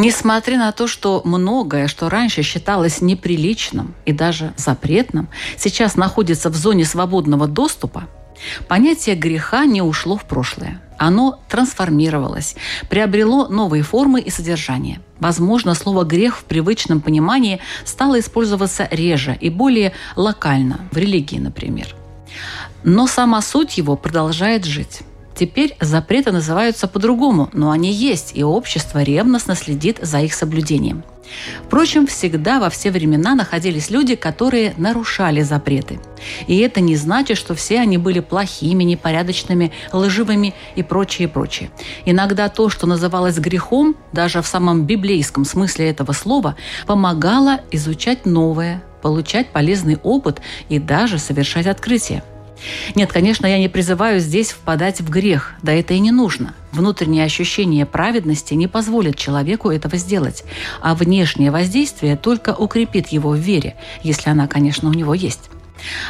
Несмотря на то, что многое, что раньше считалось неприличным и даже запретным, сейчас находится в зоне свободного доступа, понятие греха не ушло в прошлое. Оно трансформировалось, приобрело новые формы и содержание. Возможно, слово «грех» в привычном понимании стало использоваться реже и более локально, в религии, например. Но сама суть его продолжает жить. Теперь запреты называются по-другому, но они есть, и общество ревностно следит за их соблюдением. Впрочем, всегда во все времена находились люди, которые нарушали запреты. И это не значит, что все они были плохими, непорядочными, лживыми и прочее, прочее. Иногда то, что называлось грехом, даже в самом библейском смысле этого слова, помогало изучать новое, получать полезный опыт и даже совершать открытия. Нет, конечно, я не призываю здесь впадать в грех, да это и не нужно. Внутреннее ощущение праведности не позволит человеку этого сделать, а внешнее воздействие только укрепит его в вере, если она, конечно, у него есть.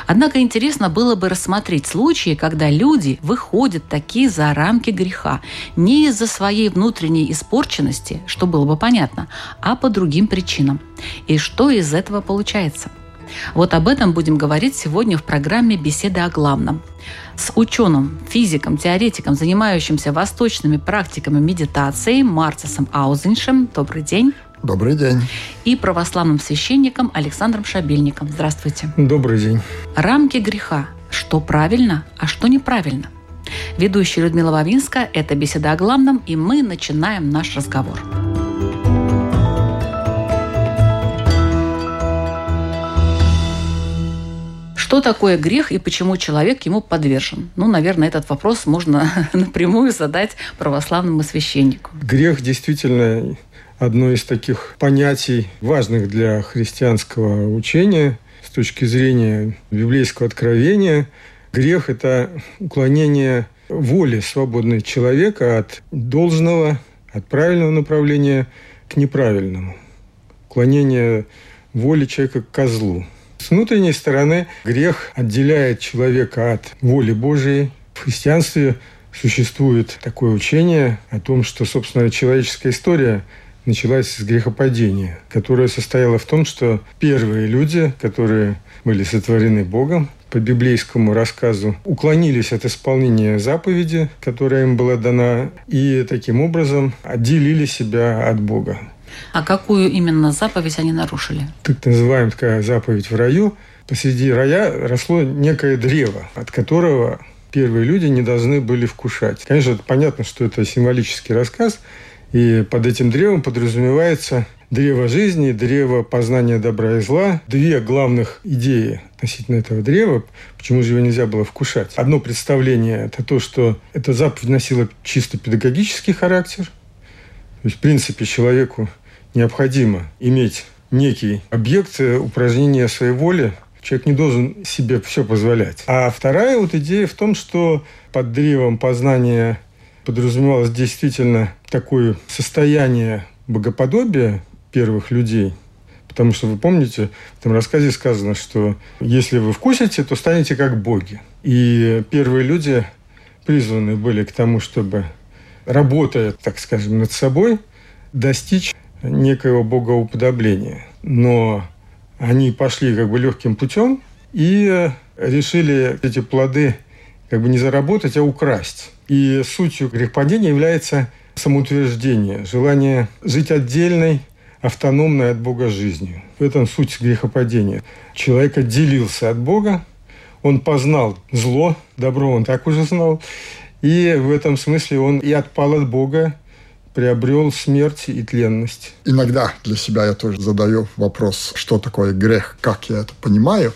Однако интересно было бы рассмотреть случаи, когда люди выходят такие за рамки греха не из-за своей внутренней испорченности, что было бы понятно, а по другим причинам. И что из этого получается – вот об этом будем говорить сегодня в программе «Беседы о главном» с ученым, физиком, теоретиком, занимающимся восточными практиками медитации Марцесом Аузеншем. Добрый день. Добрый день. И православным священником Александром Шабельником. Здравствуйте. Добрый день. Рамки греха. Что правильно, а что неправильно? Ведущая Людмила Вавинска – это «Беседа о главном», и мы начинаем наш разговор. Что такое грех и почему человек ему подвержен? Ну, наверное, этот вопрос можно напрямую задать православному священнику. Грех действительно одно из таких понятий, важных для христианского учения с точки зрения библейского откровения. Грех – это уклонение воли свободного человека от должного, от правильного направления к неправильному. Уклонение воли человека к козлу – с внутренней стороны грех отделяет человека от воли Божией. В христианстве существует такое учение о том, что, собственно, человеческая история началась с грехопадения, которое состояло в том, что первые люди, которые были сотворены Богом, по библейскому рассказу, уклонились от исполнения заповеди, которая им была дана, и таким образом отделили себя от Бога. А какую именно заповедь они нарушили? Так называемая такая заповедь в раю. Посреди рая росло некое древо, от которого первые люди не должны были вкушать. Конечно, это понятно, что это символический рассказ, и под этим древом подразумевается древо жизни, древо познания добра и зла. Две главных идеи относительно этого древа, почему же его нельзя было вкушать. Одно представление – это то, что эта заповедь носила чисто педагогический характер. То есть, в принципе, человеку необходимо иметь некий объект упражнения своей воли. Человек не должен себе все позволять. А вторая вот идея в том, что под древом познания подразумевалось действительно такое состояние богоподобия первых людей. Потому что вы помните, в этом рассказе сказано, что если вы вкусите, то станете как боги. И первые люди призваны были к тому, чтобы, работая, так скажем, над собой, достичь некоего богоуподобления. Но они пошли как бы легким путем и решили эти плоды как бы не заработать, а украсть. И сутью грехопадения является самоутверждение, желание жить отдельной, автономной от Бога жизнью. В этом суть грехопадения. Человек отделился от Бога, он познал зло, добро он так уже знал, и в этом смысле он и отпал от Бога, приобрел смерть и тленность. Иногда для себя я тоже задаю вопрос, что такое грех, как я это понимаю.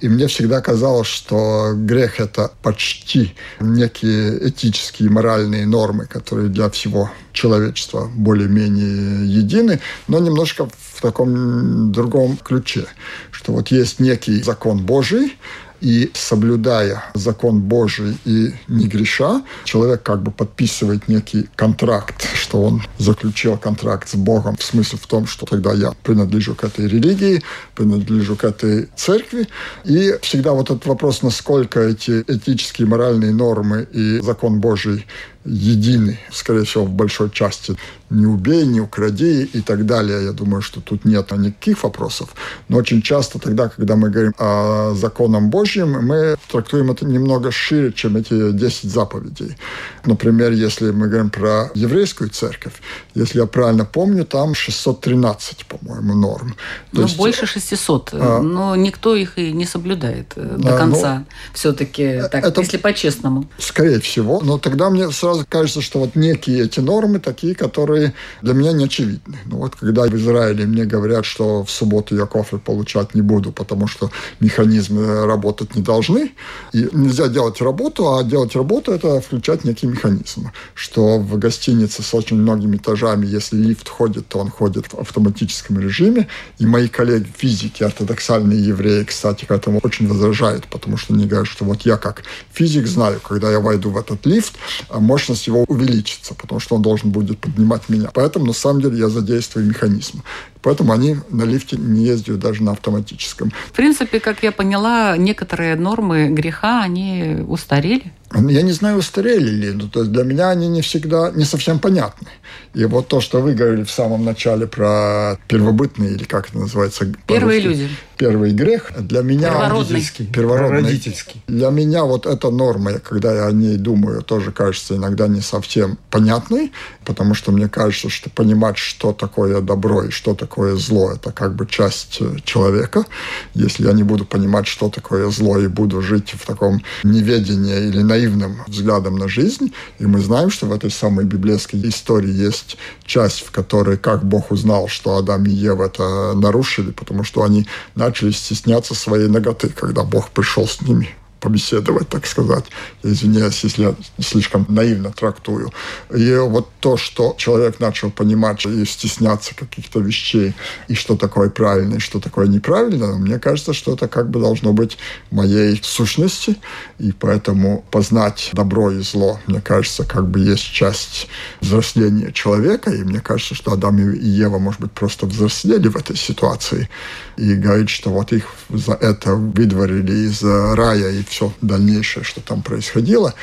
И мне всегда казалось, что грех – это почти некие этические, моральные нормы, которые для всего человечества более-менее едины, но немножко в таком другом ключе, что вот есть некий закон Божий, и соблюдая закон Божий и не греша, человек как бы подписывает некий контракт, что он заключил контракт с Богом, в смысле в том, что тогда я принадлежу к этой религии, принадлежу к этой церкви. И всегда вот этот вопрос, насколько эти этические моральные нормы и закон Божий едины, скорее всего, в большой части. Не убей, не укради и так далее. Я думаю, что тут нет никаких вопросов. Но очень часто тогда, когда мы говорим о законном Божьем, мы трактуем это немного шире, чем эти 10 заповедей. Например, если мы говорим про еврейскую церковь, если я правильно помню, там 613, по-моему, норм. То ну, есть, больше 600. А, но никто их и не соблюдает э, до а, конца. Ну, Все-таки, так, это, если по-честному. Скорее всего. Но тогда мне сразу кажется, что вот некие эти нормы такие, которые для меня не очевидны. Ну вот когда в Израиле мне говорят, что в субботу я кофе получать не буду, потому что механизмы работать не должны, и нельзя делать работу, а делать работу – это включать некий механизм. Что в гостинице с очень многими этажами, если лифт ходит, то он ходит в автоматическом режиме. И мои коллеги физики, ортодоксальные евреи, кстати, к этому очень возражают, потому что они говорят, что вот я как физик знаю, когда я войду в этот лифт, может мощность его увеличится, потому что он должен будет поднимать меня. Поэтому, на самом деле, я задействую механизм. Поэтому они на лифте не ездят даже на автоматическом. В принципе, как я поняла, некоторые нормы греха, они устарели. Я не знаю, устарели ли, но то есть для меня они не всегда, не совсем понятны. И вот то, что вы говорили в самом начале про первобытные, или как это называется? Первые люди. Первый грех для меня... Первородный. Первородный. Родительский. Для меня вот эта норма, когда я о ней думаю, тоже кажется иногда не совсем понятной, потому что мне кажется, что понимать, что такое добро и что такое зло, это как бы часть э, человека. Если я не буду понимать, что такое зло, и буду жить в таком неведении или наивном взглядом на жизнь, и мы знаем, что в этой самой библейской истории есть часть, в которой как Бог узнал, что Адам и Ева это нарушили, потому что они начали стесняться своей ноготы, когда Бог пришел с ними побеседовать, так сказать. Извиняюсь, если я слишком наивно трактую. И вот то, что человек начал понимать и стесняться каких-то вещей, и что такое правильно, и что такое неправильно, мне кажется, что это как бы должно быть моей сущности, и поэтому познать добро и зло, мне кажется, как бы есть часть взросления человека, и мне кажется, что Адам и Ева, может быть, просто взрослели в этой ситуации, и говорит, что вот их за это выдворили из рая, и все дальнейшее, что там происходило,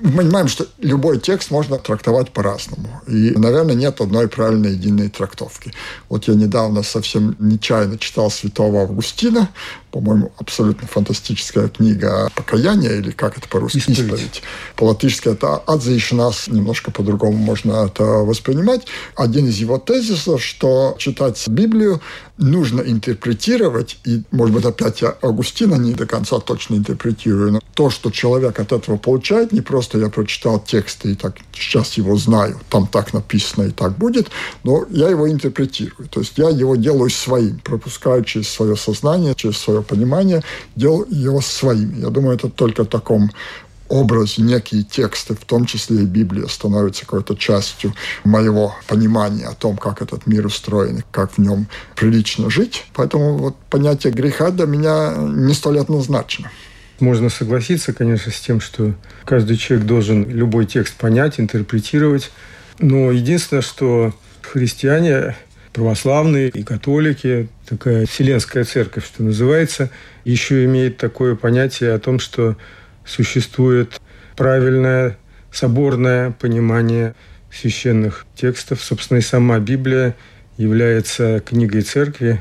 мы понимаем, что любой текст можно трактовать по-разному. И, наверное, нет одной правильной единой трактовки. Вот я недавно совсем нечаянно читал святого Августина, по-моему, абсолютно фантастическая книга «Покаяние», или как это по-русски исповедь. исповедь. По-латышски это «Адзейшнас», немножко по-другому можно это воспринимать. Один из его тезисов, что читать Библию нужно интерпретировать, и, может быть, опять я Августина не до конца точно интерпретирую, но то, что человек от этого получает, не просто я прочитал текст и так сейчас его знаю, там так написано и так будет, но я его интерпретирую. То есть я его делаю своим, пропускаю через свое сознание, через свое понимание, делаю его своим. Я думаю, это только в таком образе некие тексты, в том числе и Библия, становятся какой-то частью моего понимания о том, как этот мир устроен, как в нем прилично жить. Поэтому вот понятие греха для меня не столь однозначно. Можно согласиться, конечно, с тем, что каждый человек должен любой текст понять, интерпретировать. Но единственное, что христиане, православные и католики, такая вселенская церковь, что называется, еще имеет такое понятие о том, что существует правильное соборное понимание священных текстов. Собственно, и сама Библия является книгой церкви,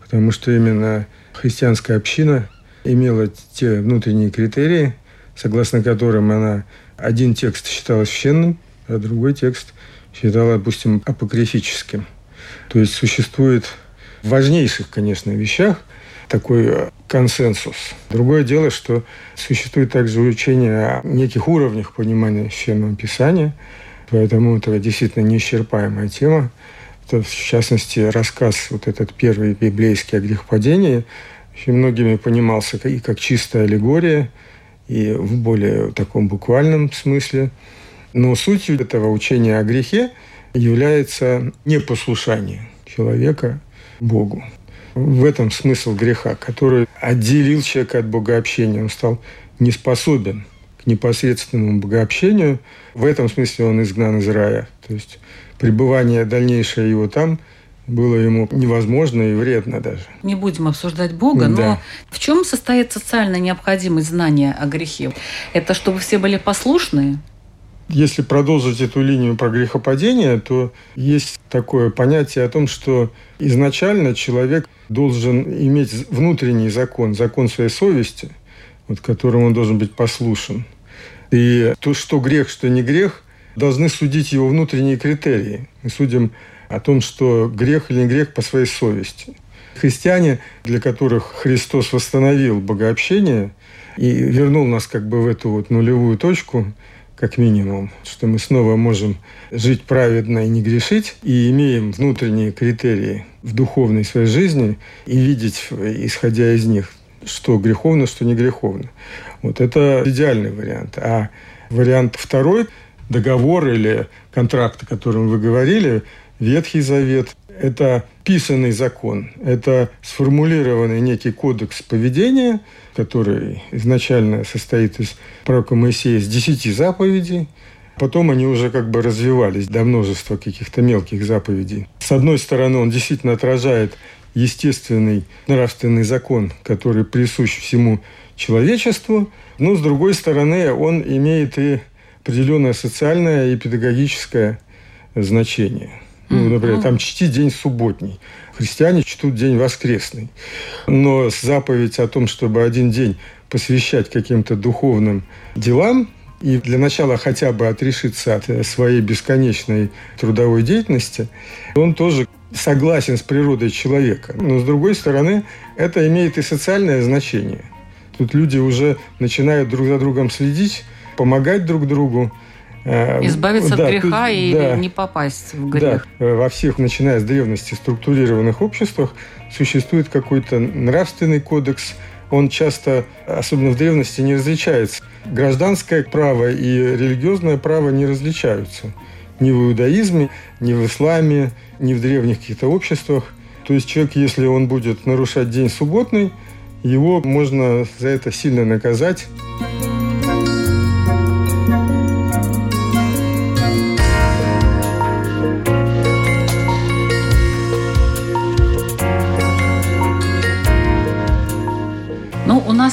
потому что именно христианская община имела те внутренние критерии, согласно которым она один текст считала священным, а другой текст считала, допустим, апокрифическим. То есть существует в важнейших, конечно, вещах такой э, консенсус. Другое дело, что существует также учение о неких уровнях понимания Священного Писания. Поэтому это действительно неисчерпаемая тема. Это, в частности, рассказ, вот этот первый библейский о грехопадении, очень многими понимался и как чистая аллегория, и в более таком буквальном смысле. Но сутью этого учения о грехе является непослушание человека Богу. В этом смысл греха, который отделил человека от богообщения. Он стал не способен к непосредственному богообщению. В этом смысле он изгнан из рая. То есть пребывание дальнейшее его там было ему невозможно и вредно даже. Не будем обсуждать Бога, да. но в чем состоит социальная необходимость знания о грехе? Это чтобы все были послушные? Если продолжить эту линию про грехопадение, то есть такое понятие о том, что изначально человек должен иметь внутренний закон, закон своей совести, вот которому он должен быть послушен. И то, что грех, что не грех, должны судить его внутренние критерии. Мы судим о том, что грех или не грех по своей совести. Христиане, для которых Христос восстановил богообщение и вернул нас как бы в эту вот нулевую точку, как минимум, что мы снова можем жить праведно и не грешить, и имеем внутренние критерии в духовной своей жизни и видеть, исходя из них, что греховно, что не греховно. Вот это идеальный вариант. А вариант второй – договор или контракт, о котором вы говорили, Ветхий Завет – это писанный закон, это сформулированный некий кодекс поведения, который изначально состоит из пророка Моисея с десяти заповедей, Потом они уже как бы развивались до множества каких-то мелких заповедей. С одной стороны, он действительно отражает естественный нравственный закон, который присущ всему человечеству, но с другой стороны, он имеет и определенное социальное и педагогическое значение. Ну, например, там чти день субботний. Христиане чтут день воскресный. Но заповедь о том, чтобы один день посвящать каким-то духовным делам, и для начала хотя бы отрешиться от своей бесконечной трудовой деятельности, он тоже согласен с природой человека. Но с другой стороны, это имеет и социальное значение. Тут люди уже начинают друг за другом следить, помогать друг другу, Э, Избавиться да, от греха тут, и да, не попасть в грех. Да, э, во всех, начиная с древности, структурированных обществах существует какой-то нравственный кодекс. Он часто, особенно в древности, не различается. Гражданское право и религиозное право не различаются. Ни в иудаизме, ни в исламе, ни в древних каких-то обществах. То есть человек, если он будет нарушать день субботный, его можно за это сильно наказать.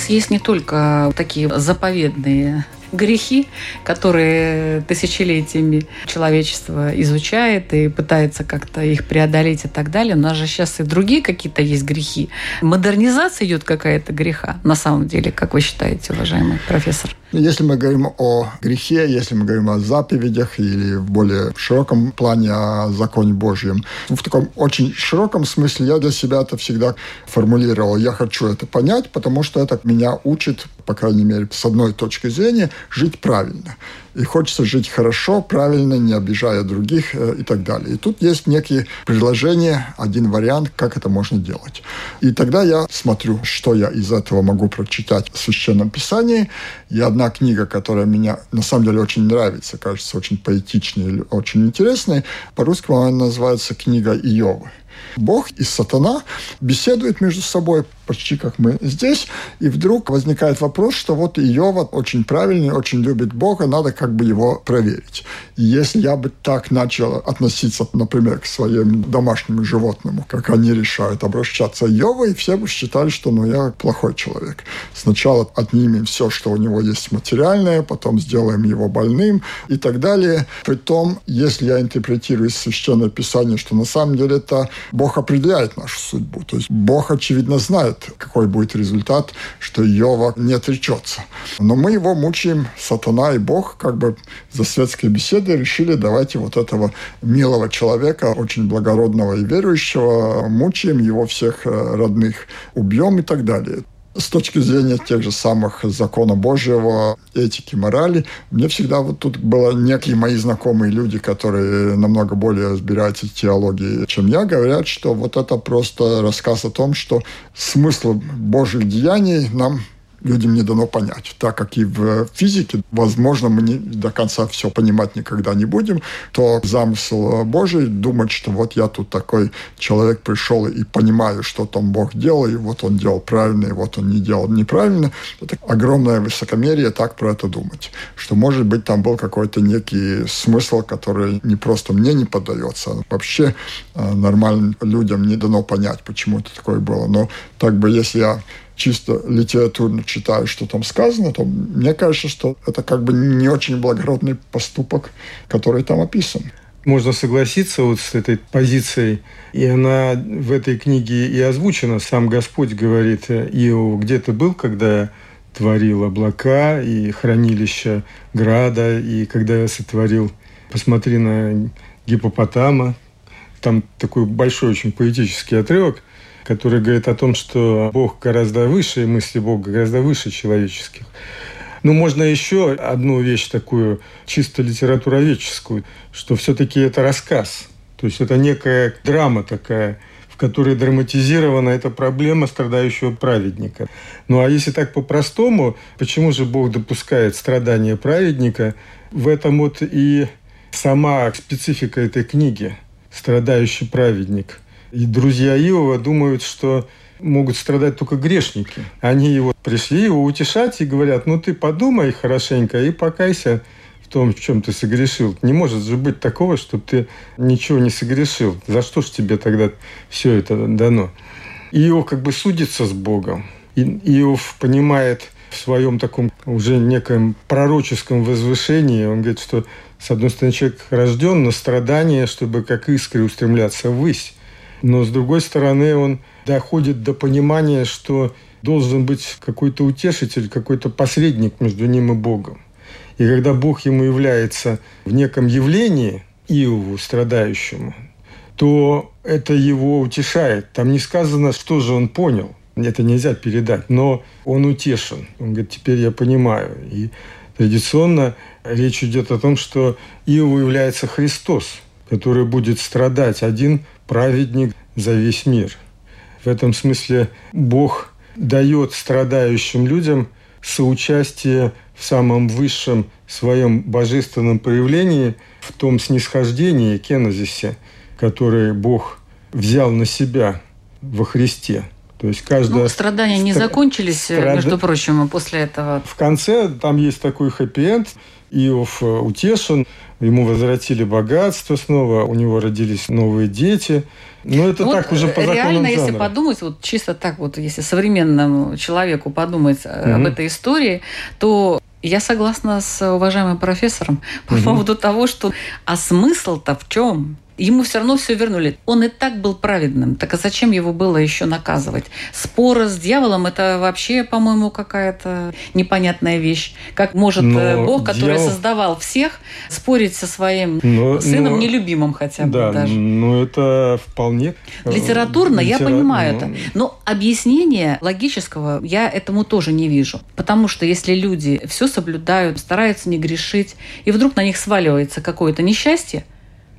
Есть не только такие заповедные грехи, которые тысячелетиями человечество изучает и пытается как-то их преодолеть и так далее. У нас же сейчас и другие какие-то есть грехи. Модернизация идет какая-то греха на самом деле, как вы считаете, уважаемый профессор? Если мы говорим о грехе, если мы говорим о заповедях или в более широком плане о законе Божьем, в таком очень широком смысле я для себя это всегда формулировал. Я хочу это понять, потому что это меня учит по крайней мере, с одной точки зрения, жить правильно. И хочется жить хорошо, правильно, не обижая других э, и так далее. И тут есть некие предложения, один вариант, как это можно делать. И тогда я смотрю, что я из этого могу прочитать в Священном Писании. И одна книга, которая меня на самом деле очень нравится, кажется очень поэтичной, очень интересной, по-русски она называется «Книга Иова». Бог и сатана беседуют между собой, почти как мы здесь, и вдруг возникает вопрос, что вот Иова очень правильный, очень любит Бога, надо как бы его проверить. И если я бы так начал относиться, например, к своим домашним животным, как они решают обращаться Иова, и все бы считали, что ну, я плохой человек. Сначала отнимем все, что у него есть материальное, потом сделаем его больным и так далее. Притом, если я интерпретирую Священное Писание, что на самом деле это Бог определяет нашу судьбу. То есть Бог, очевидно, знает, какой будет результат, что Иова не отречется. Но мы его мучаем, сатана и Бог, как бы за светской беседой решили, давайте вот этого милого человека, очень благородного и верующего, мучаем его всех э, родных, убьем и так далее. С точки зрения тех же самых закона Божьего, этики, морали, мне всегда вот тут было некие мои знакомые люди, которые намного более разбираются в теологии, чем я, говорят, что вот это просто рассказ о том, что смысл Божьих деяний нам людям не дано понять. Так как и в физике, возможно, мы не до конца все понимать никогда не будем, то замысел Божий думать, что вот я тут такой человек пришел и понимаю, что там Бог делал, и вот он делал правильно, и вот он не делал неправильно. Это огромное высокомерие так про это думать. Что, может быть, там был какой-то некий смысл, который не просто мне не поддается, а вообще э, нормальным людям не дано понять, почему это такое было. Но так бы, если я чисто литературно читаю, что там сказано, то мне кажется, что это как бы не очень благородный поступок, который там описан. Можно согласиться вот с этой позицией, и она в этой книге и озвучена. Сам Господь говорит, Иов, где ты был, когда я творил облака и хранилище града, и когда я сотворил, посмотри на гипопотама, там такой большой очень поэтический отрывок – который говорит о том, что Бог гораздо выше, и мысли Бога гораздо выше человеческих. Ну, можно еще одну вещь такую, чисто литературоведческую, что все-таки это рассказ. То есть это некая драма такая, в которой драматизирована эта проблема страдающего праведника. Ну а если так по-простому, почему же Бог допускает страдания праведника? В этом вот и сама специфика этой книги «Страдающий праведник». И друзья Иова думают, что могут страдать только грешники. Они его пришли его утешать и говорят, ну ты подумай хорошенько и покайся в том, в чем ты согрешил. Не может же быть такого, чтобы ты ничего не согрешил. За что ж тебе тогда все это дано? Иов как бы судится с Богом. И Иов понимает в своем таком уже неком пророческом возвышении, он говорит, что с одной стороны человек рожден на страдания, чтобы как искры устремляться ввысь. Но с другой стороны, он доходит до понимания, что должен быть какой-то утешитель, какой-то посредник между ним и Богом. И когда Бог ему является в неком явлении, Иову, страдающему, то это его утешает. Там не сказано, что же он понял. Это нельзя передать. Но он утешен. Он говорит, теперь я понимаю. И традиционно речь идет о том, что Иову является Христос, который будет страдать один праведник за весь мир. В этом смысле Бог дает страдающим людям соучастие в самом высшем своем божественном проявлении, в том снисхождении, кенозисе, который Бог взял на себя во Христе. То есть каждое... Ну, страдания не закончились, страд... между прочим, после этого. В конце там есть такой хэппи-энд. Иов э, утешен, ему возвратили богатство снова, у него родились новые дети. Но это вот так уже по Реально, если подумать, вот чисто так вот, если современному человеку подумать угу. об этой истории, то я согласна с уважаемым профессором по угу. поводу того, что а смысл-то в чем? Ему все равно все вернули. Он и так был праведным. Так а зачем его было еще наказывать? Споры с дьяволом – это вообще, по-моему, какая-то непонятная вещь. Как может э, но Бог, который дьявол... создавал всех, спорить со своим но, сыном но... нелюбимым хотя бы да, даже? ну это вполне… Э, Литературно Литера... я понимаю ну... это. Но объяснения логического я этому тоже не вижу. Потому что если люди все соблюдают, стараются не грешить, и вдруг на них сваливается какое-то несчастье –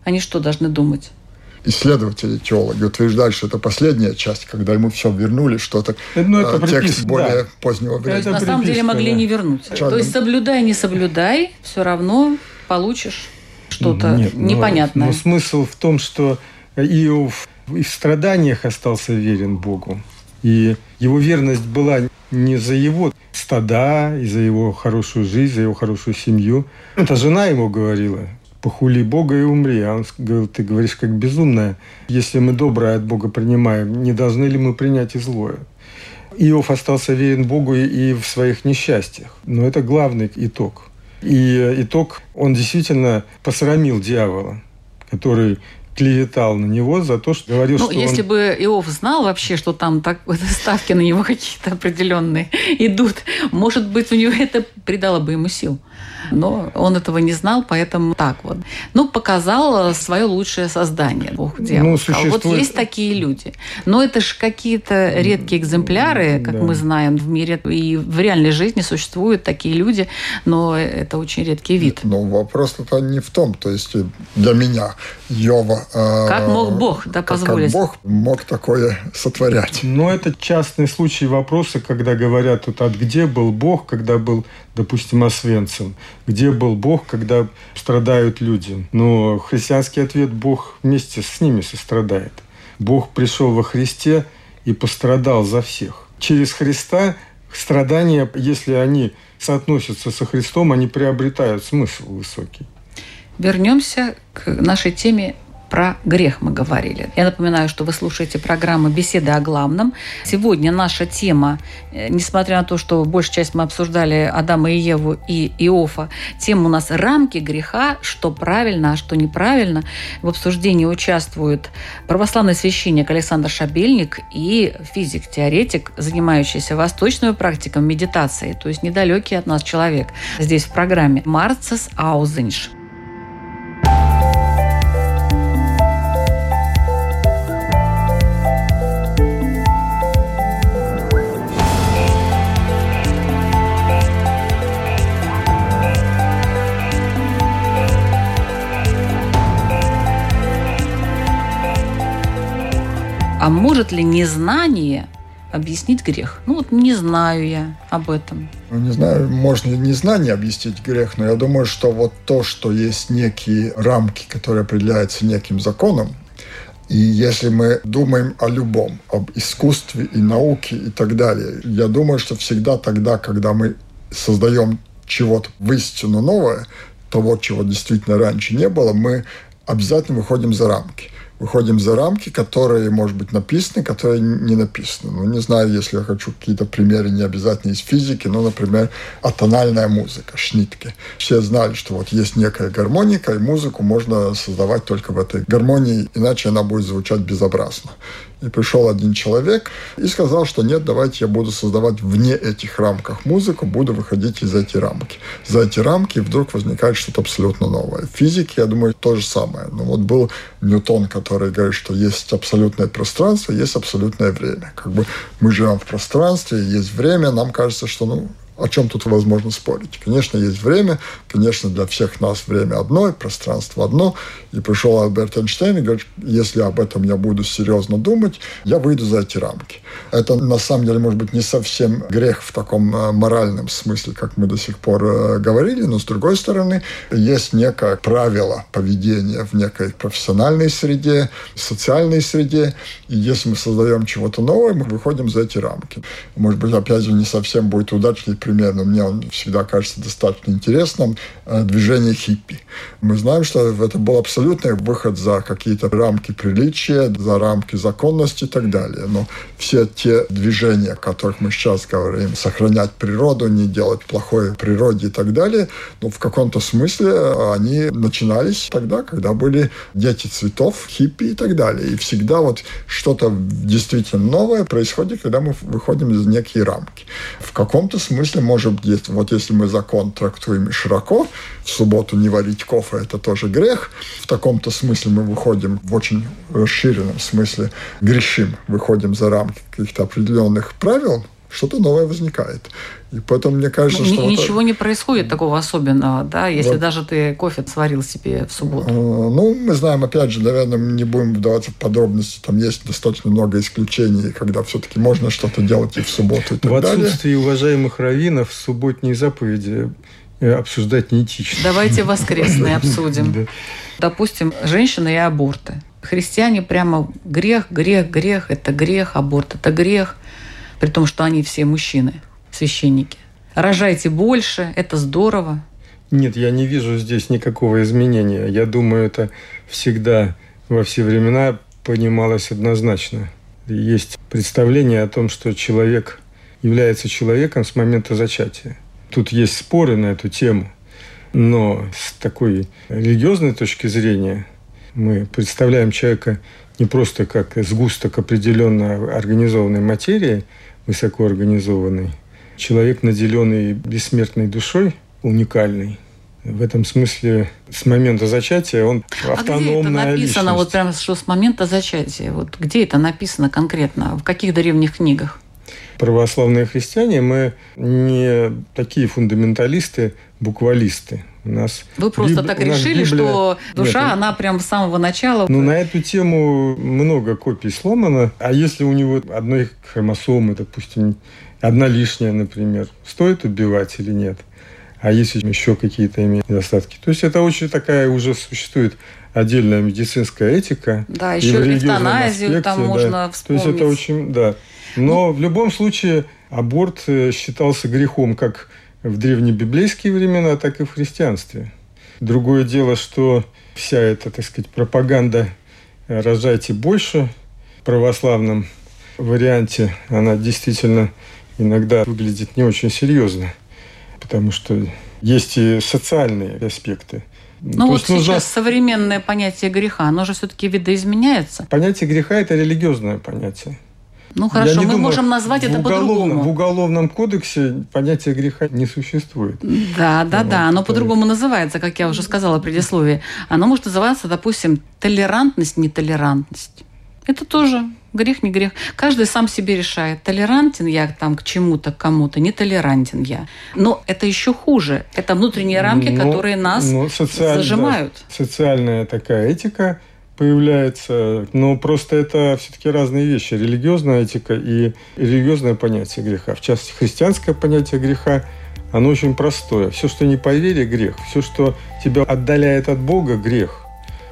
они что должны думать? исследователи, теологи утверждают, что это последняя часть, когда ему все вернули, что-то ну, это э, текст более да. позднего времени. Это на самом деле могли да. не вернуть. Чаган. То есть соблюдай, не соблюдай, все равно получишь что-то Нет, непонятное. Но, но смысл в том, что Иов и в страданиях остался верен Богу. И его верность была не за его стада, и за его хорошую жизнь, за его хорошую семью. Это жена ему говорила, похули Бога и умри. А он говорил, ты говоришь как безумная. Если мы доброе от Бога принимаем, не должны ли мы принять и злое? Иов остался верен Богу и в своих несчастьях. Но это главный итог. И итог, он действительно посрамил дьявола, который клеветал на него за то, что говорил, ну, что если он... бы Иов знал вообще, что там так, ставки на него какие-то определенные идут, может быть, у него это придало бы ему сил. Но он этого не знал, поэтому так вот. Ну, показал свое лучшее создание. Бог дьявол. Ну, сказал, Вот существует- есть такие люди. Но это же какие-то редкие экземпляры, как Да. мы знаем в мире. И в реальной жизни существуют такие люди, но это очень редкий вид. Но вопрос-то не в том, то есть для меня Йова... э, Как мог Бог, да, как- позволить? Как Бог мог такое сотворять. Но это частный случай вопроса, когда говорят, вот, а где был Бог, когда был, допустим, Освенцим? Где был Бог, когда страдают люди? Но христианский ответ – Бог вместе с ними сострадает. Бог пришел во Христе и пострадал за всех. Через Христа страдания, если они соотносятся со Христом, они приобретают смысл высокий. Вернемся к нашей теме про грех мы говорили. Я напоминаю, что вы слушаете программу «Беседы о главном». Сегодня наша тема, э, несмотря на то, что большую часть мы обсуждали Адама и Еву и Иофа, тема у нас «Рамки греха. Что правильно, а что неправильно». В обсуждении участвуют православный священник Александр Шабельник и физик-теоретик, занимающийся восточной практикой медитации, то есть недалекий от нас человек здесь в программе Марцес Аузенш. А может ли незнание объяснить грех? Ну вот не знаю я об этом. Ну, не знаю, можно ли незнание объяснить грех, но я думаю, что вот то, что есть некие рамки, которые определяются неким законом, и если мы думаем о любом, об искусстве и науке и так далее, я думаю, что всегда тогда, когда мы создаем чего-то воистину новое, того, чего действительно раньше не было, мы обязательно выходим за рамки. Выходим за рамки, которые, может быть, написаны, которые не написаны. Ну, не знаю, если я хочу какие-то примеры, не обязательно из физики, но, например, атональная музыка, шнитки. Все знали, что вот есть некая гармоника, и музыку можно создавать только в этой гармонии, иначе она будет звучать безобразно. И пришел один человек и сказал, что нет, давайте я буду создавать вне этих рамках музыку, буду выходить из эти рамки. За эти рамки вдруг возникает что-то абсолютно новое. Физике, я думаю, то же самое. Но вот был Ньютон, который говорит, что есть абсолютное пространство, есть абсолютное время. Как бы мы живем в пространстве, есть время, нам кажется, что ну, о чем тут возможно спорить? Конечно, есть время, конечно, для всех нас время одно, и пространство одно. И пришел Альберт Эйнштейн и говорит, если об этом я буду серьезно думать, я выйду за эти рамки. Это, на самом деле, может быть, не совсем грех в таком э, моральном смысле, как мы до сих пор э, говорили, но, с другой стороны, есть некое правило поведения в некой профессиональной среде, социальной среде, и если мы создаем чего-то новое, мы выходим за эти рамки. Может быть, опять же, не совсем будет удачный пример, но мне он всегда кажется достаточно интересным, э, движение хиппи. Мы знаем, что это был абсолютный выход за какие-то рамки приличия, за рамки законности и так далее. Но все те движения, о которых мы сейчас говорим, сохранять природу, не делать плохое природе и так далее, ну, в каком-то смысле они начинались тогда, когда были дети цветов, хиппи и так далее. И всегда вот что-то действительно новое происходит, когда мы выходим из некие рамки. В каком-то смысле, может быть, вот если мы закон трактуем широко, в субботу не варить кофе – это тоже грех. В таком-то смысле мы выходим в очень расширенном смысле, грешим, выходим за рамки каких-то определенных правил, что-то новое возникает. И поэтому мне кажется, Ни- что... вот Ничего не происходит такого особенного, да, если Вот. даже ты кофе сварил себе в субботу. Э, Ну, мы знаем, опять же, наверное, мы не будем вдаваться в подробности. Там есть достаточно много исключений, когда все-таки можно что-то делать и в субботу и так В далее. отсутствии уважаемых раввинов субботние заповеди э, обсуждать неэтично. Давайте воскресные обсудим. Допустим, женщины и аборты. Христиане прямо грех, грех, грех, это грех, аборт это грех, при том, что они все мужчины, священники. Рожайте больше, это здорово. Нет, я не вижу здесь никакого изменения. Я думаю, это всегда во все времена понималось однозначно. Есть представление о том, что человек является человеком с момента зачатия. Тут есть споры на эту тему, но с такой религиозной точки зрения мы представляем человека не просто как сгусток определенно организованной материи, высоко организованной. Человек, наделенный бессмертной душой, уникальный. В этом смысле с момента зачатия он автономная а где это написано, личность. вот прям что с момента зачатия? Вот где это написано конкретно? В каких древних книгах? Православные христиане, мы не такие фундаменталисты, буквалисты. У нас Вы просто Биб- так решили, Библия- что душа, Нет, она прям с самого начала... Ну, на эту тему много копий сломано. А если у него одной хромосомы, допустим, одна лишняя, например, стоит убивать или нет? А если еще какие-то имеют недостатки? То есть это очень такая уже существует отдельная медицинская этика. Да, и еще в религиозном эвтаназию там аспекте, можно да. вспомнить. То есть это очень, да. Но в любом случае аборт э, считался грехом как в древнебиблейские времена, так и в христианстве. Другое дело, что вся эта, так сказать, пропаганда э, «рожайте больше» в православном варианте, она действительно иногда выглядит не очень серьезно, потому что есть и социальные аспекты. Ну вот нужно- сейчас современное понятие греха, оно же все-таки видоизменяется. Понятие греха – это религиозное понятие. Ну хорошо, мы думаю, можем назвать это уголовном- В по-другому. Уголовном кодексе понятия греха не существует. Да, да, Вот, да, оно по-другому называется, как я уже сказала в предисловии. Оно может называться, допустим, толерантность, нетолерантность. Это тоже грех, не грех. Каждый сам себе решает, толерантен я там к чему-то, к кому-то, не толерантен я. Но это еще хуже. Это внутренние рамки, Но- которые нас но социаль- зажимают. да, социальная такая этика появляется, но просто это все-таки разные вещи. Религиозная этика и религиозное понятие греха. В частности, христианское понятие греха, оно очень простое. Все, что не по грех. Все, что тебя отдаляет от Бога, грех.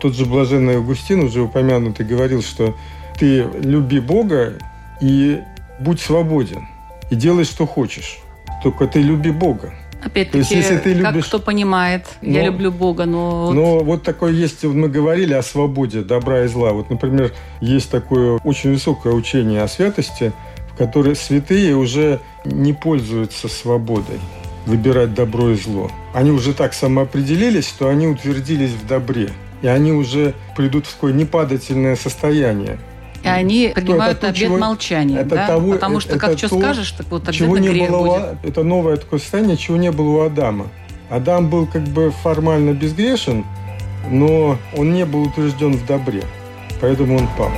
Тот же блаженный Августин, уже упомянутый, говорил, что ты люби Бога и будь свободен. И делай, что хочешь. Только ты люби Бога. Опять-таки, если ты как любишь- кто понимает, я Но- люблю Бога, но... Но вот такое есть, мы говорили о свободе добра и зла. Вот, например, есть такое очень высокое учение о святости, в которой святые уже не пользуются свободой выбирать добро и зло. Они уже так самоопределились, что они утвердились в добре. И они уже придут в такое непадательное состояние. И они принимают то, обет чего- молчания, это да? того- Потому что, это как что то, скажешь, так вот чего обязательно не грех было будет. Это новое такое состояние, чего не было у Адама. Адам был как бы формально безгрешен, но он не был утвержден в добре. Поэтому он пал.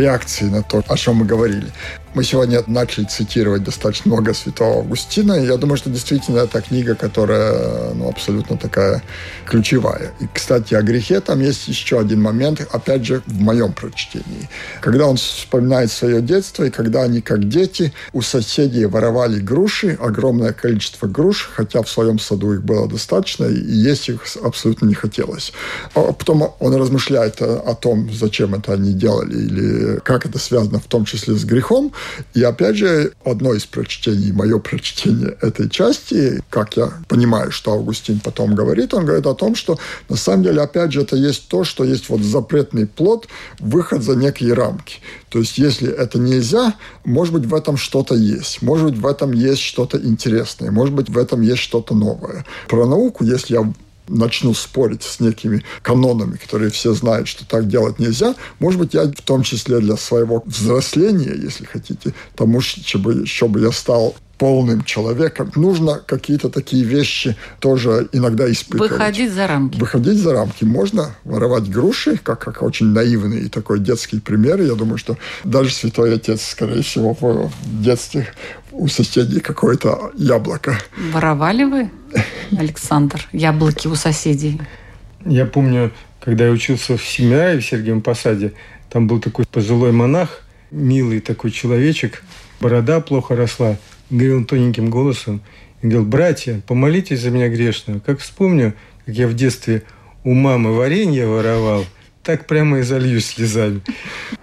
Реакции на то, о чем мы говорили. Мы сегодня начали цитировать достаточно много святого Августина, и я думаю, что действительно это книга, которая ну, абсолютно такая ключевая. И, кстати, о грехе там есть еще один момент, опять же, в моем прочтении. Когда он вспоминает свое детство, и когда они, как дети, у соседей воровали груши, огромное количество груш, хотя в своем саду их было достаточно, и есть их абсолютно не хотелось. А потом он размышляет о, том, зачем это они делали, или как это связано в том числе с грехом. И опять же, одно из прочтений, мое прочтение этой части, как я понимаю, что Августин потом говорит, он говорит о том, что на самом деле, опять же, это есть то, что есть вот запретный плод, выход за некие рамки. То есть, если это нельзя, может быть, в этом что-то есть. Может быть, в этом есть что-то интересное. Может быть, в этом есть что-то новое. Про науку, если я начну спорить с некими канонами, которые все знают, что так делать нельзя, может быть, я в том числе для своего взросления, если хотите, тому, чтобы, чтобы я стал полным человеком, нужно какие-то такие вещи тоже иногда испытывать. Выходить за рамки. Выходить за рамки. Можно воровать груши, как, как очень наивный такой детский пример. Я думаю, что даже святой отец, скорее всего, в детстве у соседей какое-то яблоко. Воровали вы, Александр, яблоки у соседей? Я помню, когда я учился в Семинаре в Сергиевом Посаде, там был такой пожилой монах, милый такой человечек, борода плохо росла, говорил тоненьким голосом, и говорил, братья, помолитесь за меня грешного. Как вспомню, как я в детстве у мамы варенье воровал, так прямо и зальюсь слезами.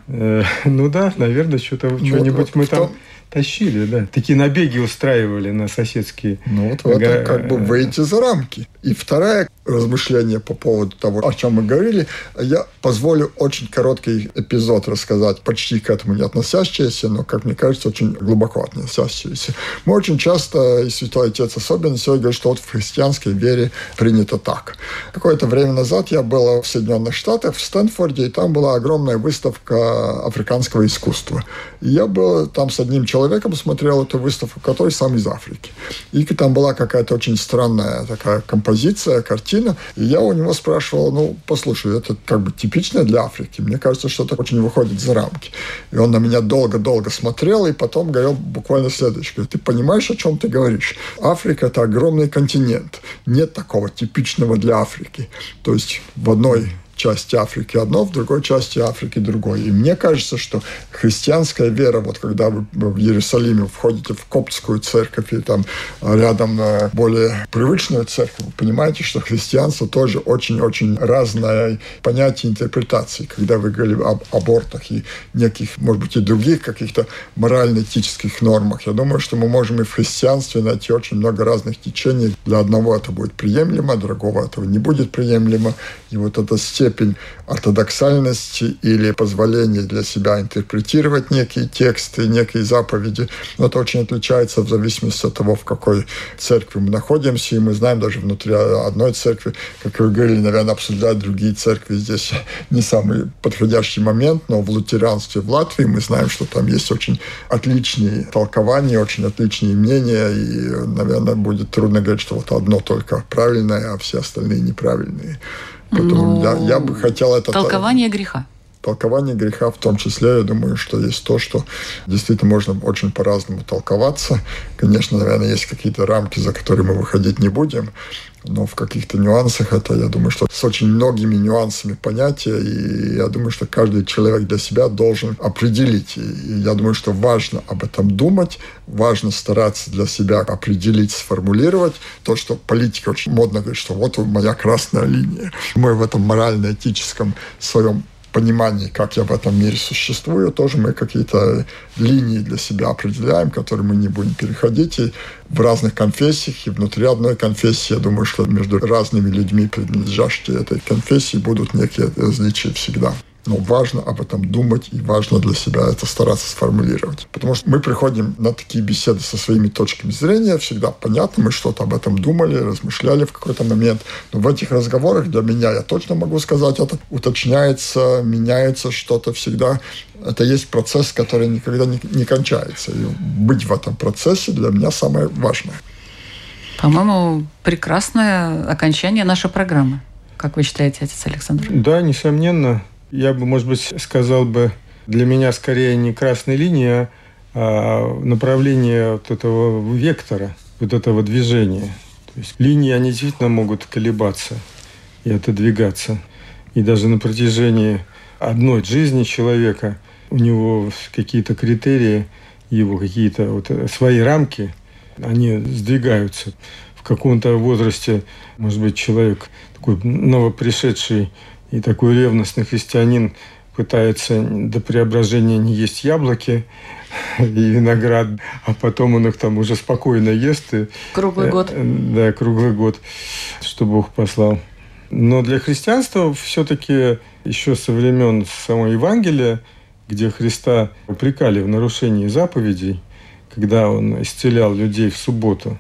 Э, ну да, наверное, что-то Ну, что-нибудь мы там тащили, да. Такие набеги устраивали на соседские. Ну вот это как бы выйти за рамки. И второе размышление по поводу того, о чем мы говорили, я позволю очень короткий эпизод рассказать, почти к этому не относящийся, но, как мне кажется, очень глубоко относящийся. Мы очень часто, и Святой Отец особенно, сегодня говорит, что вот в христианской вере принято так. Какое-то время назад я был в Соединенных Штатах, в Стэнфорде, и там была огромная выставка африканского искусства. И я был там с одним человеком, смотрел эту выставку, который сам из Африки. И там была какая-то очень странная такая композиция, картина. И я у него спрашивал, ну, послушай, это как бы типично для Африки. Мне кажется, что это очень выходит за рамки. И он на меня долго-долго смотрел, и потом говорил буквально следующее. Ты понимаешь, о чем ты говоришь? Африка – это огромный континент. Нет такого типичного для Африки. То есть в одной части Африки одно, в другой части Африки другое. И мне кажется, что христианская вера, вот когда вы в Иерусалиме входите в коптскую церковь и там рядом более привычную церковь, вы понимаете, что христианство тоже очень-очень разное понятие интерпретации. Когда вы говорили об абортах и неких, может быть, и других каких-то морально-этических нормах, я думаю, что мы можем и в христианстве найти очень много разных течений. Для одного это будет приемлемо, другого этого не будет приемлемо. И вот эта степень ортодоксальности или позволения для себя интерпретировать некие тексты, некие заповеди, но это очень отличается в зависимости от того, в какой церкви мы находимся. И мы знаем даже внутри одной церкви, как вы говорили, наверное, обсуждать другие церкви здесь не самый подходящий момент, но в лутеранстве в Латвии мы знаем, что там есть очень отличные толкования, очень отличные мнения, и, наверное, будет трудно говорить, что вот одно только правильное, а все остальные неправильные. Поэтому Ну, я, я бы хотел это... Толкование греха. Толкование греха в том числе, я думаю, что есть то, что действительно можно очень по-разному толковаться. Конечно, наверное, есть какие-то рамки, за которые мы выходить не будем, но в каких-то нюансах это, я думаю, что с очень многими нюансами понятия, и я думаю, что каждый человек для себя должен определить. И я думаю, что важно об этом думать, важно стараться для себя определить, сформулировать то, что политика очень модно говорит, что вот моя красная линия. Мы в этом морально-этическом своем понимании, как я в этом мире существую, тоже мы какие-то линии для себя определяем, которые мы не будем переходить. И в разных конфессиях, и внутри одной конфессии, я думаю, что между разными людьми, принадлежащими этой конфессии, будут некие различия всегда. Но важно об этом думать и важно для себя это стараться сформулировать. Потому что мы приходим на такие беседы со своими точками зрения, всегда понятно, мы что-то об этом думали, размышляли в какой-то момент. Но в этих разговорах для меня, я точно могу сказать, это уточняется, меняется что-то всегда. Это есть процесс, который никогда не, не кончается. И быть в этом процессе для меня самое важное. По-моему, прекрасное окончание нашей программы. Как вы считаете, отец Александр? Да, несомненно. Я бы, может быть, сказал бы, для меня скорее не красная линия, а направление вот этого вектора, вот этого движения. То есть линии, они действительно могут колебаться и отодвигаться. И даже на протяжении одной жизни человека у него какие-то критерии, его какие-то вот свои рамки, они сдвигаются. В каком-то возрасте, может быть, человек такой новопришедший и такой ревностный христианин пытается до преображения не есть яблоки и виноград, а потом он их там уже спокойно ест. И, Круглый год. Да, круглый год, что Бог послал. Но для христианства все-таки еще со времен самого Евангелия, где Христа упрекали в нарушении заповедей, когда он исцелял людей в субботу,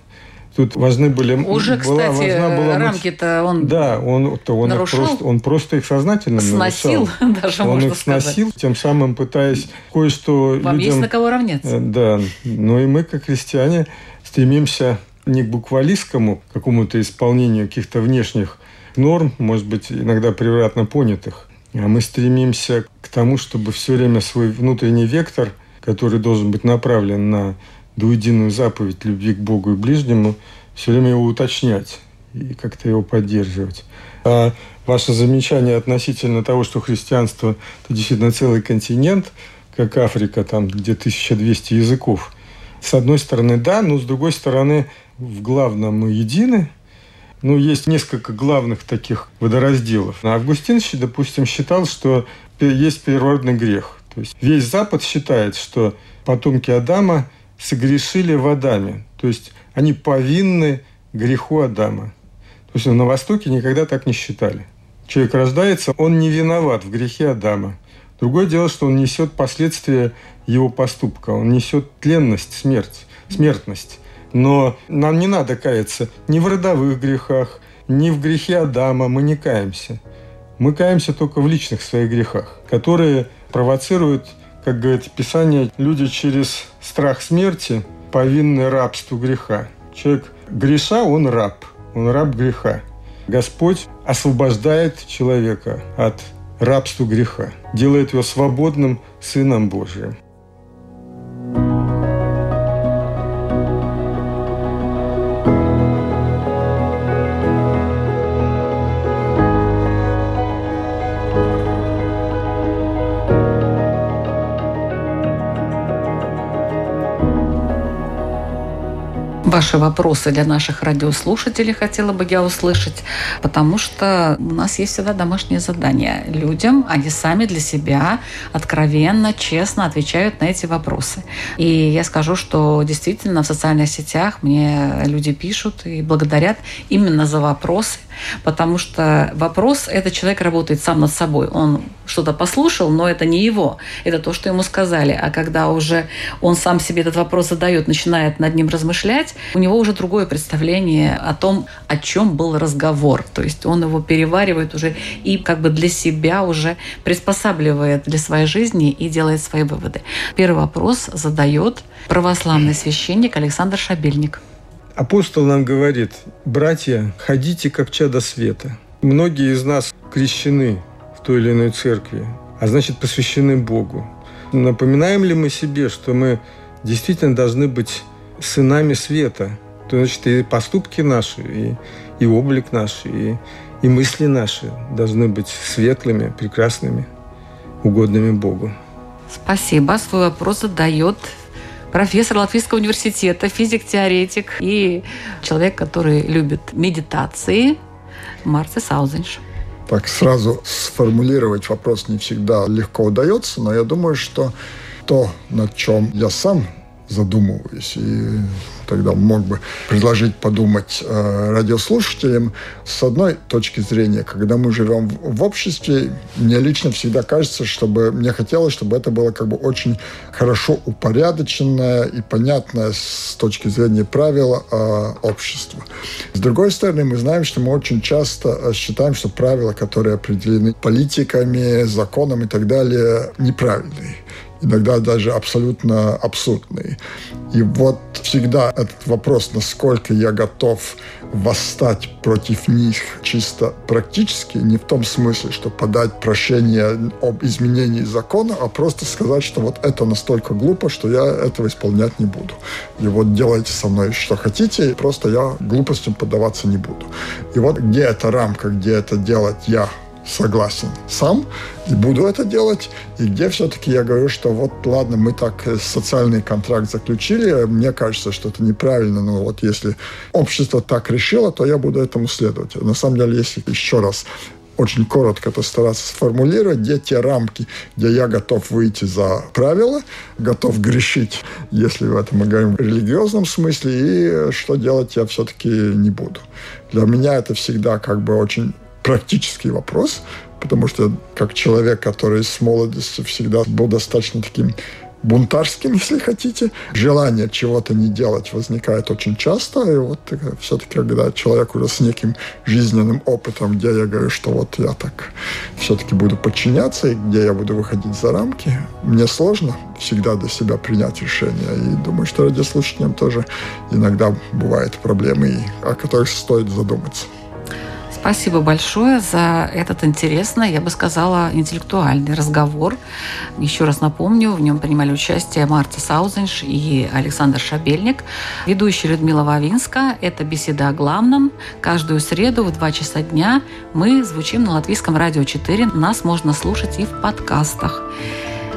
тут важны были... Уже, была, кстати, важна была рамки-то он да, он, то он, их нарушал? просто, он просто их сознательно сносил, нарушал. даже Он можно их сказать. сносил, тем самым пытаясь кое-что Вам есть людям... на кого равняться. Э, Да, но и мы, как христиане, стремимся не к буквалистскому какому-то исполнению каких-то внешних норм, может быть, иногда превратно понятых, а мы стремимся к тому, чтобы все время свой внутренний вектор, который должен быть направлен на двуединую заповедь любви к Богу и ближнему, все время его уточнять и как-то его поддерживать. А ваше замечание относительно того, что христианство – это действительно целый континент, как Африка, там, где 1200 языков. С одной стороны, да, но с другой стороны, в главном мы едины. Ну, есть несколько главных таких водоразделов. Августин, допустим, считал, что есть первородный грех. То есть весь Запад считает, что потомки Адама согрешили в Адаме. То есть они повинны греху Адама. То есть на Востоке никогда так не считали. Человек рождается, он не виноват в грехе Адама. Другое дело, что он несет последствия его поступка. Он несет тленность, смерть, смертность. Но нам не надо каяться ни в родовых грехах, ни в грехе Адама. Мы не каемся. Мы каемся только в личных своих грехах, которые провоцируют, как говорит Писание, люди через страх смерти повинны рабству греха. Человек греша, он раб. Он раб греха. Господь освобождает человека от рабства греха, делает его свободным Сыном Божиим. Ваши вопросы для наших радиослушателей хотела бы я услышать, потому что у нас есть всегда домашнее задание. Людям они сами для себя откровенно, честно отвечают на эти вопросы. И я скажу, что действительно в социальных сетях мне люди пишут и благодарят именно за вопросы, потому что вопрос – это человек работает сам над собой. Он что-то послушал, но это не его, это то, что ему сказали. А когда уже он сам себе этот вопрос задает, начинает над ним размышлять, у него уже другое представление о том, о чем был разговор. То есть он его переваривает уже и как бы для себя уже приспосабливает для своей жизни и делает свои выводы. Первый вопрос задает православный священник Александр Шабельник. Апостол нам говорит, братья, ходите как чада света. Многие из нас крещены той или иной церкви, а значит посвящены Богу. Напоминаем ли мы себе, что мы действительно должны быть сынами света. То значит, и поступки наши, и, и облик наш, и, и мысли наши должны быть светлыми, прекрасными, угодными Богу. Спасибо. Свой вопрос задает профессор Латвийского университета, физик-теоретик и человек, который любит медитации, Марци Саузенш. Так сразу сформулировать вопрос не всегда легко удается, но я думаю, что то, над чем я сам задумываюсь. И тогда мог бы предложить подумать э, радиослушателям с одной точки зрения, когда мы живем в, в обществе, мне лично всегда кажется, чтобы мне хотелось, чтобы это было как бы очень хорошо упорядоченное и понятное с точки зрения правила э, общества. С другой стороны, мы знаем, что мы очень часто э, считаем, что правила, которые определены политиками, законом и так далее, неправильные иногда даже абсолютно абсурдные. И вот всегда этот вопрос, насколько я готов восстать против них чисто практически, не в том смысле, что подать прошение об изменении закона, а просто сказать, что вот это настолько глупо, что я этого исполнять не буду. И вот делайте со мной что хотите, просто я глупостям поддаваться не буду. И вот где эта рамка, где это делать я согласен сам и буду это делать, и где все-таки я говорю, что вот ладно, мы так э, социальный контракт заключили, мне кажется, что это неправильно, но вот если общество так решило, то я буду этому следовать. На самом деле, если еще раз очень коротко постараться сформулировать, где те рамки, где я готов выйти за правила, готов грешить, если в этом мы говорим в религиозном смысле, и что делать я все-таки не буду. Для меня это всегда как бы очень практический вопрос, потому что как человек, который с молодости всегда был достаточно таким бунтарским, если хотите. Желание чего-то не делать возникает очень часто. И вот э, все-таки, когда человек уже с неким жизненным опытом, где я говорю, что вот я так все-таки буду подчиняться, и где я буду выходить за рамки, мне сложно всегда для себя принять решение. И думаю, что радиослушателям тоже иногда бывают проблемы, о которых стоит задуматься. Спасибо большое за этот интересный, я бы сказала, интеллектуальный разговор. Еще раз напомню, в нем принимали участие Марта Саузенш и Александр Шабельник. Ведущая Людмила Вавинска. Это беседа о главном. Каждую среду в 2 часа дня мы звучим на Латвийском радио 4. Нас можно слушать и в подкастах.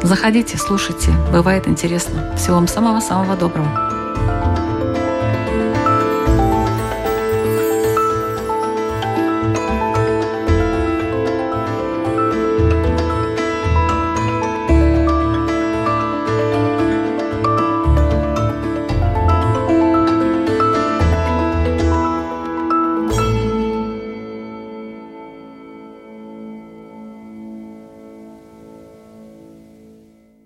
Заходите, слушайте. Бывает интересно. Всего вам самого-самого доброго.